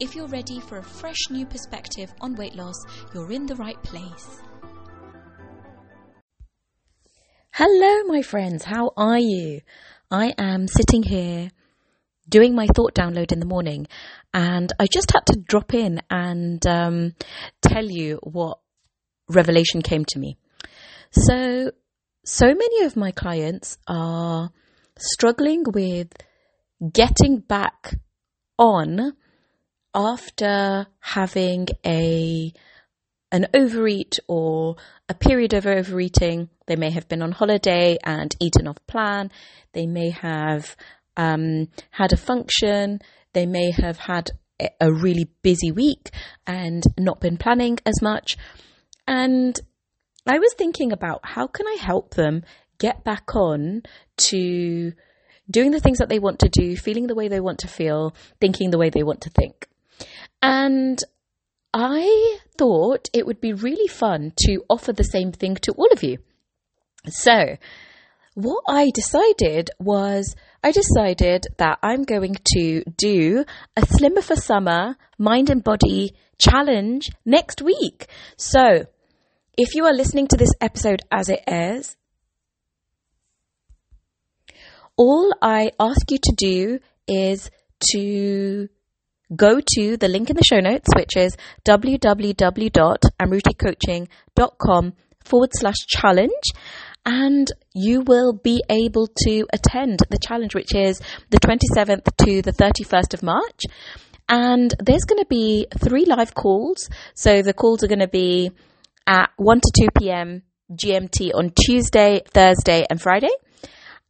If you're ready for a fresh new perspective on weight loss, you're in the right place. Hello, my friends. How are you? I am sitting here doing my thought download in the morning, and I just had to drop in and um, tell you what revelation came to me. So, so many of my clients are struggling with getting back on after having a an overeat or a period of overeating, they may have been on holiday and eaten off plan. They may have um, had a function. They may have had a really busy week and not been planning as much. And I was thinking about how can I help them get back on to doing the things that they want to do, feeling the way they want to feel, thinking the way they want to think. And I thought it would be really fun to offer the same thing to all of you. So, what I decided was I decided that I'm going to do a Slimmer for Summer mind and body challenge next week. So, if you are listening to this episode as it airs, all I ask you to do is to go to the link in the show notes, which is www.amruticoaching.com forward slash challenge. And you will be able to attend the challenge, which is the 27th to the 31st of March. And there's going to be three live calls. So the calls are going to be at 1 to 2 p.m. GMT on Tuesday, Thursday, and Friday.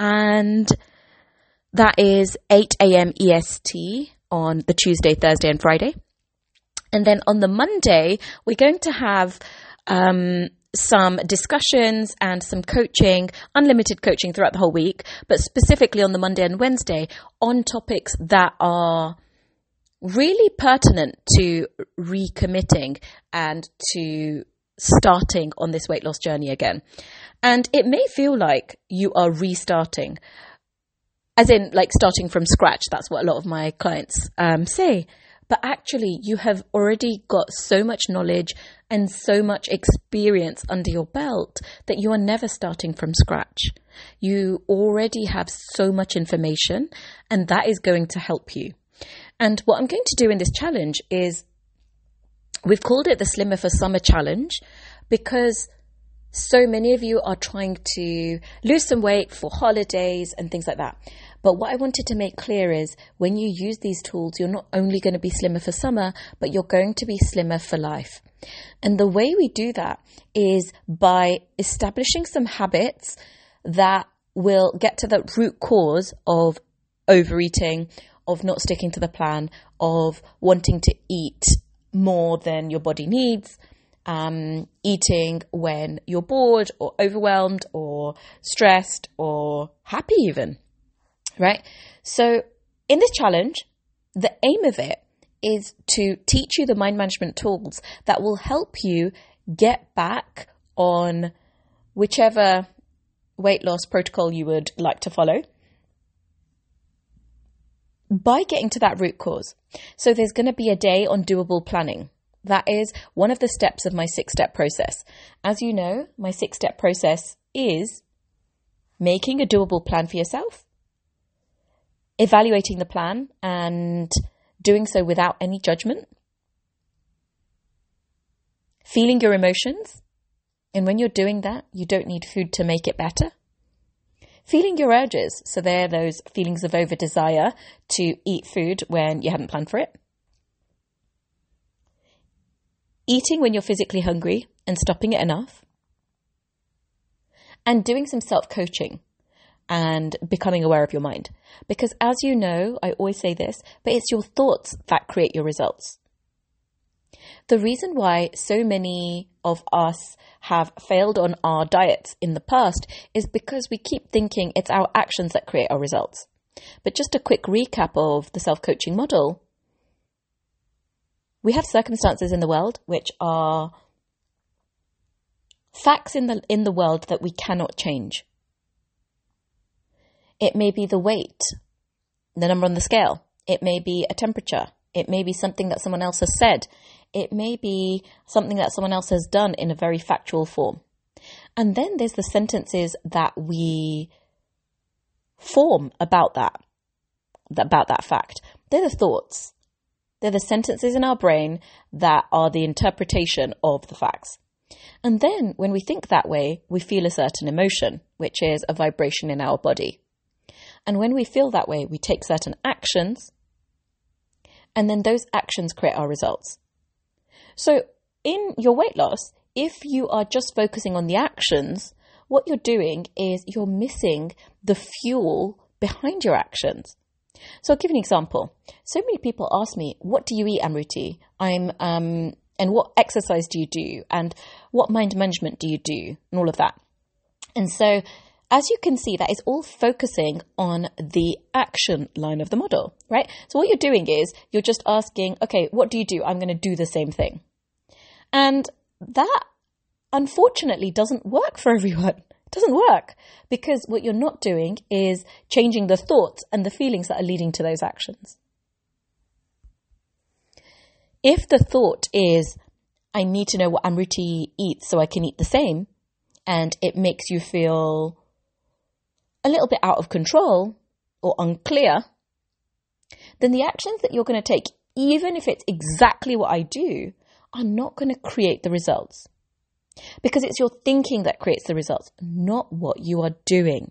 And that is 8 a.m. EST on the Tuesday, Thursday, and Friday. And then on the Monday, we're going to have um, some discussions and some coaching, unlimited coaching throughout the whole week, but specifically on the Monday and Wednesday on topics that are really pertinent to recommitting and to starting on this weight loss journey again. And it may feel like you are restarting, as in like starting from scratch. That's what a lot of my clients um, say. But actually, you have already got so much knowledge and so much experience under your belt that you are never starting from scratch. You already have so much information, and that is going to help you. And what I'm going to do in this challenge is we've called it the Slimmer for Summer Challenge because so many of you are trying to lose some weight for holidays and things like that. But what I wanted to make clear is when you use these tools, you're not only going to be slimmer for summer, but you're going to be slimmer for life. And the way we do that is by establishing some habits that will get to the root cause of overeating, of not sticking to the plan, of wanting to eat more than your body needs, um, eating when you're bored or overwhelmed or stressed or happy, even right? So, in this challenge, the aim of it is to teach you the mind management tools that will help you get back on whichever weight loss protocol you would like to follow by getting to that root cause. So, there's going to be a day on doable planning. That is one of the steps of my six step process. As you know, my six step process is making a doable plan for yourself, evaluating the plan and doing so without any judgment, feeling your emotions. And when you're doing that, you don't need food to make it better. Feeling your urges. So they're those feelings of over desire to eat food when you haven't planned for it. Eating when you're physically hungry and stopping it enough. And doing some self coaching and becoming aware of your mind. Because as you know, I always say this, but it's your thoughts that create your results. The reason why so many of us have failed on our diets in the past is because we keep thinking it's our actions that create our results. But just a quick recap of the self coaching model we have circumstances in the world which are facts in the, in the world that we cannot change. It may be the weight, the number on the scale. It may be a temperature. It may be something that someone else has said. It may be something that someone else has done in a very factual form. And then there's the sentences that we form about that, about that fact. They're the thoughts. They're the sentences in our brain that are the interpretation of the facts. And then when we think that way, we feel a certain emotion, which is a vibration in our body. And when we feel that way, we take certain actions, and then those actions create our results. So in your weight loss, if you are just focusing on the actions, what you're doing is you're missing the fuel behind your actions. So I'll give you an example. So many people ask me, "What do you eat, Amruti?" I'm um, and what exercise do you do, and what mind management do you do, and all of that. And so, as you can see, that is all focusing on the action line of the model, right? So what you're doing is you're just asking, "Okay, what do you do?" I'm going to do the same thing, and that unfortunately doesn't work for everyone. Doesn't work because what you're not doing is changing the thoughts and the feelings that are leading to those actions. If the thought is, I need to know what Amruti eats so I can eat the same, and it makes you feel a little bit out of control or unclear, then the actions that you're going to take, even if it's exactly what I do, are not going to create the results. Because it's your thinking that creates the results, not what you are doing.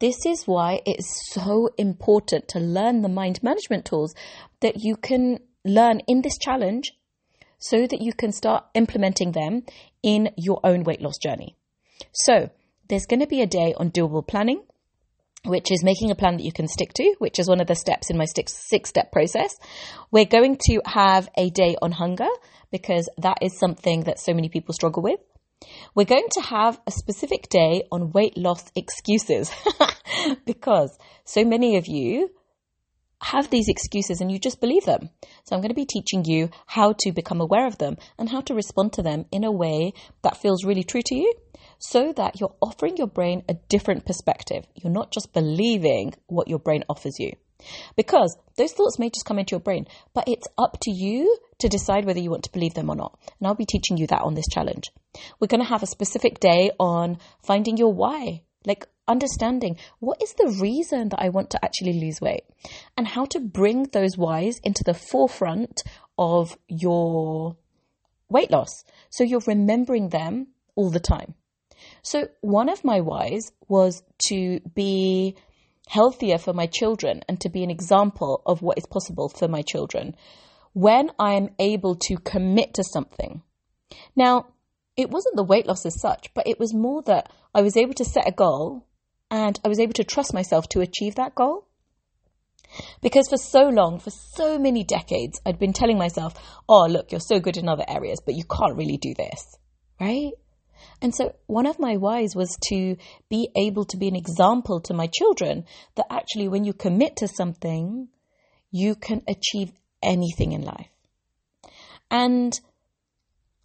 This is why it's so important to learn the mind management tools that you can learn in this challenge so that you can start implementing them in your own weight loss journey. So, there's going to be a day on doable planning, which is making a plan that you can stick to, which is one of the steps in my six step process. We're going to have a day on hunger, because that is something that so many people struggle with. We're going to have a specific day on weight loss excuses because so many of you have these excuses and you just believe them. So I'm going to be teaching you how to become aware of them and how to respond to them in a way that feels really true to you so that you're offering your brain a different perspective. You're not just believing what your brain offers you. Because those thoughts may just come into your brain, but it's up to you to decide whether you want to believe them or not. And I'll be teaching you that on this challenge. We're going to have a specific day on finding your why, like understanding what is the reason that I want to actually lose weight and how to bring those whys into the forefront of your weight loss. So you're remembering them all the time. So one of my whys was to be healthier for my children and to be an example of what is possible for my children when I am able to commit to something. Now, it wasn't the weight loss as such, but it was more that I was able to set a goal and I was able to trust myself to achieve that goal. Because for so long, for so many decades, I'd been telling myself, oh, look, you're so good in other areas, but you can't really do this, right? And so one of my whys was to be able to be an example to my children that actually when you commit to something, you can achieve anything in life. And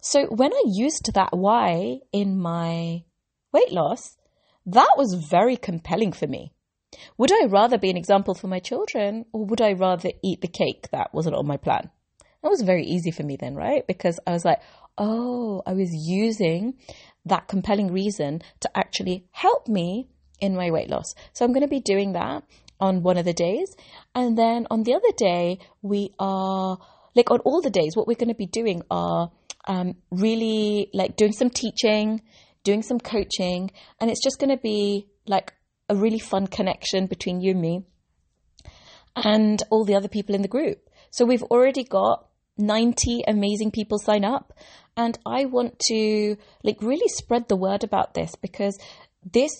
so when I used that why in my weight loss, that was very compelling for me. Would I rather be an example for my children or would I rather eat the cake that wasn't on my plan? That was very easy for me then, right? Because I was like, oh, I was using that compelling reason to actually help me in my weight loss. So I'm going to be doing that on one of the days. And then on the other day, we are like on all the days, what we're going to be doing are um, really like doing some teaching, doing some coaching, and it's just going to be like a really fun connection between you and me and all the other people in the group. So we've already got 90 amazing people sign up and I want to like really spread the word about this because this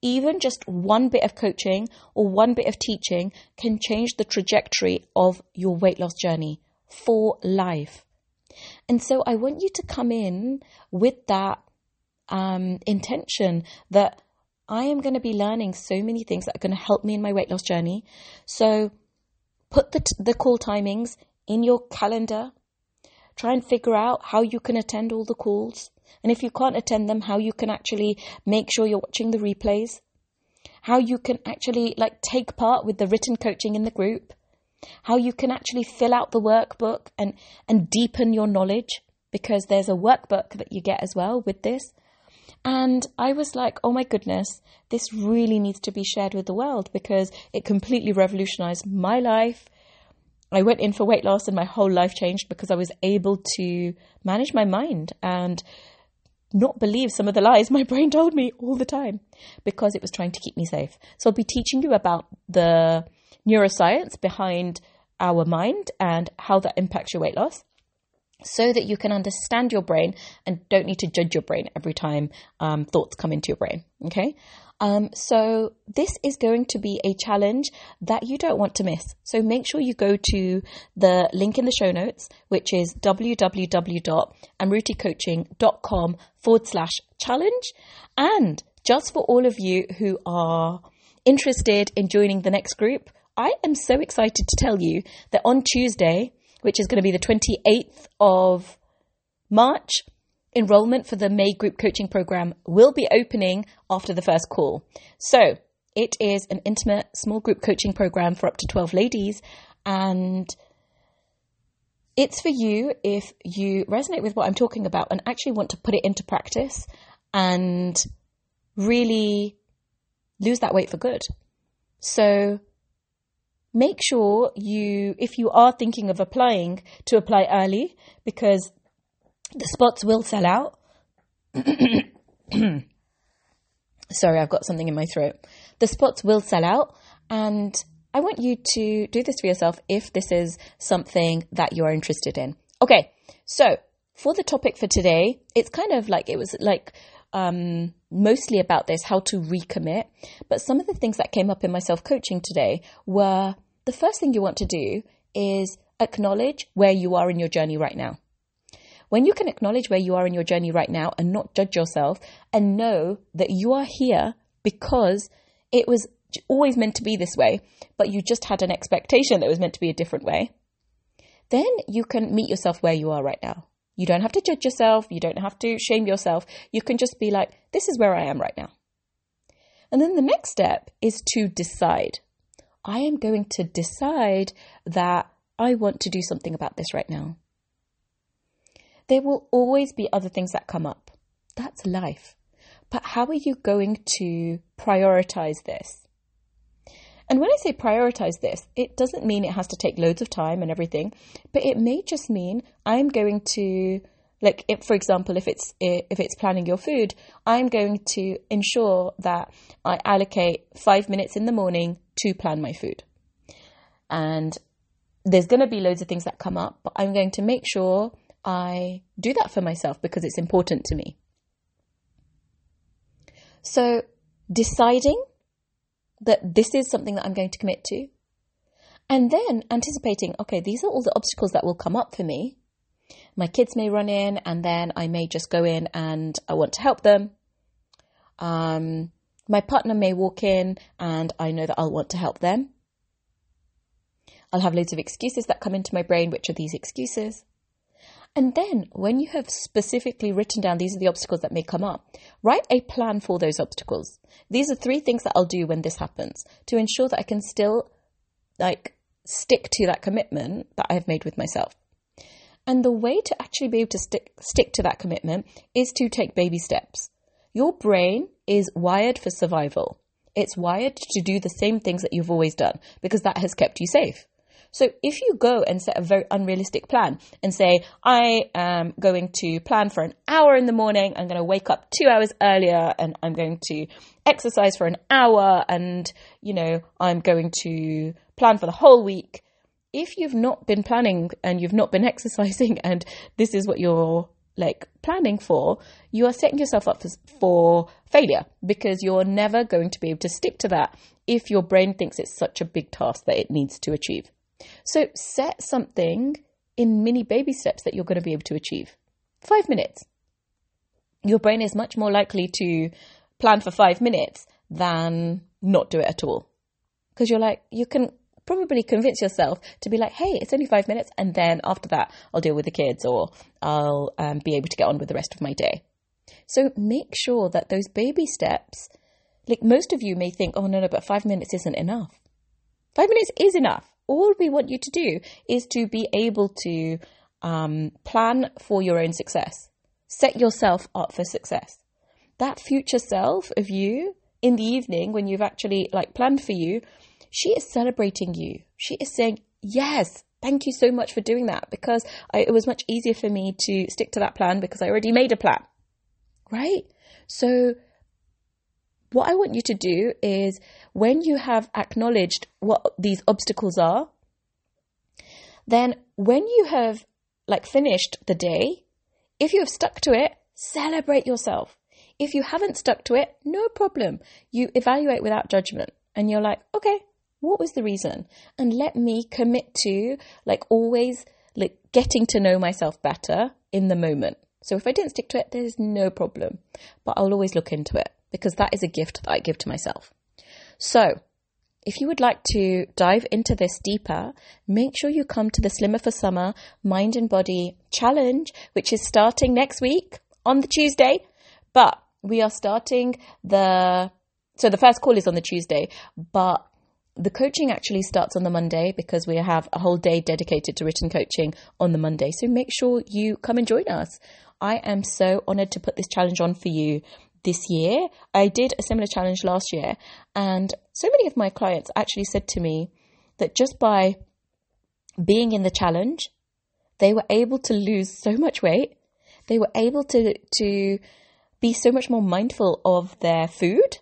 even just one bit of coaching or one bit of teaching can change the trajectory of your weight loss journey for life. And so I want you to come in with that um, intention that I am going to be learning so many things that are going to help me in my weight loss journey. So put the, t- the call timings in your calendar. Try and figure out how you can attend all the calls. And if you can't attend them, how you can actually make sure you're watching the replays. How you can actually like take part with the written coaching in the group. How you can actually fill out the workbook and, and deepen your knowledge because there's a workbook that you get as well with this. And I was like, oh my goodness, this really needs to be shared with the world because it completely revolutionized my life. I went in for weight loss and my whole life changed because I was able to manage my mind and not believe some of the lies my brain told me all the time because it was trying to keep me safe. So I'll be teaching you about the neuroscience behind our mind and how that impacts your weight loss so that you can understand your brain and don't need to judge your brain every time um, thoughts come into your brain. Okay. Um, so this is going to be a challenge that you don't want to miss. So make sure you go to the link in the show notes, which is www.amruticoaching.com forward slash challenge. And just for all of you who are interested in joining the next group, I am so excited to tell you that on Tuesday, which is going to be the 28th of March, enrollment for the May group coaching program will be opening after the first call. So it is an intimate small group coaching program for up to 12 ladies and it's for you if you resonate with what I'm talking about and actually want to put it into practice and really lose that weight for good. So make sure you, if you are thinking of applying, to apply early because the spots will sell out. Sorry, I've got something in my throat. The spots will sell out, and I want you to do this for yourself if this is something that you're interested in. Okay, so for the topic for today, it's kind of like it was like um, mostly about this how to recommit. But some of the things that came up in my self coaching today were the first thing you want to do is acknowledge where you are in your journey right now. When you can acknowledge where you are in your journey right now and not judge yourself and know that you are here because it was always meant to be this way, but you just had an expectation that it was meant to be a different way, then you can meet yourself where you are right now. You don't have to judge yourself. You don't have to shame yourself. You can just be like, this is where I am right now. And then the next step is to decide. I am going to decide that I want to do something about this right now. There will always be other things that come up. That's life. But how are you going to prioritize this? And when I say prioritize this, it doesn't mean it has to take loads of time and everything, but it may just mean I'm going to like if, for example if it's eh, if it's planning your food i'm going to ensure that i allocate 5 minutes in the morning to plan my food. And there's going to be loads of things that come up, but I'm going to make sure I do that for myself because it's important to me. So, deciding that this is something that I'm going to commit to, and then anticipating, okay, these are all the obstacles that will come up for me. My kids may run in, and then I may just go in and I want to help them. Um, my partner may walk in and I know that I'll want to help them. I'll have loads of excuses that come into my brain. Which are these excuses? And then, when you have specifically written down these are the obstacles that may come up, write a plan for those obstacles. These are three things that I'll do when this happens to ensure that I can still, like, stick to that commitment that I've made with myself. And the way to actually be able to stick stick to that commitment is to take baby steps. Your brain is wired for survival. It's wired to do the same things that you've always done because that has kept you safe. So if you go and set a very unrealistic plan and say, I am going to plan for an hour in the morning, I'm going to wake up two hours earlier and I'm going to exercise for an hour and, you know, I'm going to plan for the whole week. If you've not been planning and you've not been exercising and this is what you're like planning for, you are setting yourself up for, for failure because you're never going to be able to stick to that if your brain thinks it's such a big task that it needs to achieve. So set something in mini baby steps that you're going to be able to achieve. Five minutes. Your brain is much more likely to plan for five minutes than not do it at all. Because you're like, you can probably convince yourself to be like, hey, it's only five minutes. And then after that, I'll deal with the kids or I'll um, be able to get on with the rest of my day. So make sure that those baby steps, like most of you may think, oh, no, no, but five minutes isn't enough. Five minutes is enough. All we want you to do is to be able to um, plan for your own success. Set yourself up for success. That future self of you in the evening when you've actually like planned for you, she is celebrating you. She is saying, yes, thank you so much for doing that because I, it was much easier for me to stick to that plan because I already made a plan. Right? So what I want you to do is when you have acknowledged what these obstacles are, then when you have like finished the day, if you have stuck to it, celebrate yourself. If you haven't stuck to it, no problem. You evaluate without judgment and you're like, okay, what was the reason? And let me commit to like always like getting to know myself better in the moment. So if I didn't stick to it, there's no problem. But I'll always look into it because that is a gift that I give to myself. So, if you would like to dive into this deeper, make sure you come to the Slimmer for Summer Mind and Body Challenge, which is starting next week on the Tuesday. But we are starting the, so the first call is on the Tuesday, but the coaching actually starts on the Monday because we have a whole day dedicated to written coaching on the Monday. So make sure you come and join us. I am so honored to put this challenge on for you this year. I did a similar challenge last year, and so many of my clients actually said to me that just by being in the challenge, they were able to lose so much weight. They were able to to be so much more mindful of their food.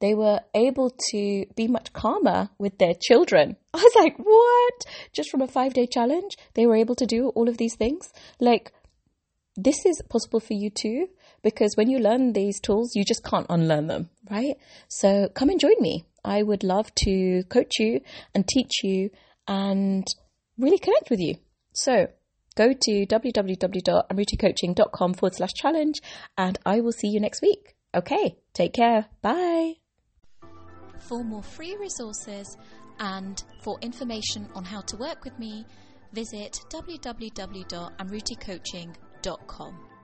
They were able to be much calmer with their children. I was like, what? Just from a five day challenge, they were able to do all of these things. Like, this is possible for you too because when you learn these tools, you just can't unlearn them, right? So come and join me. I would love to coach you and teach you and really connect with you. So go to www.amruticoaching.com forward slash challenge and I will see you next week. Okay, take care. Bye. For more free resources and for information on how to work with me, visit www.amruticoaching.com.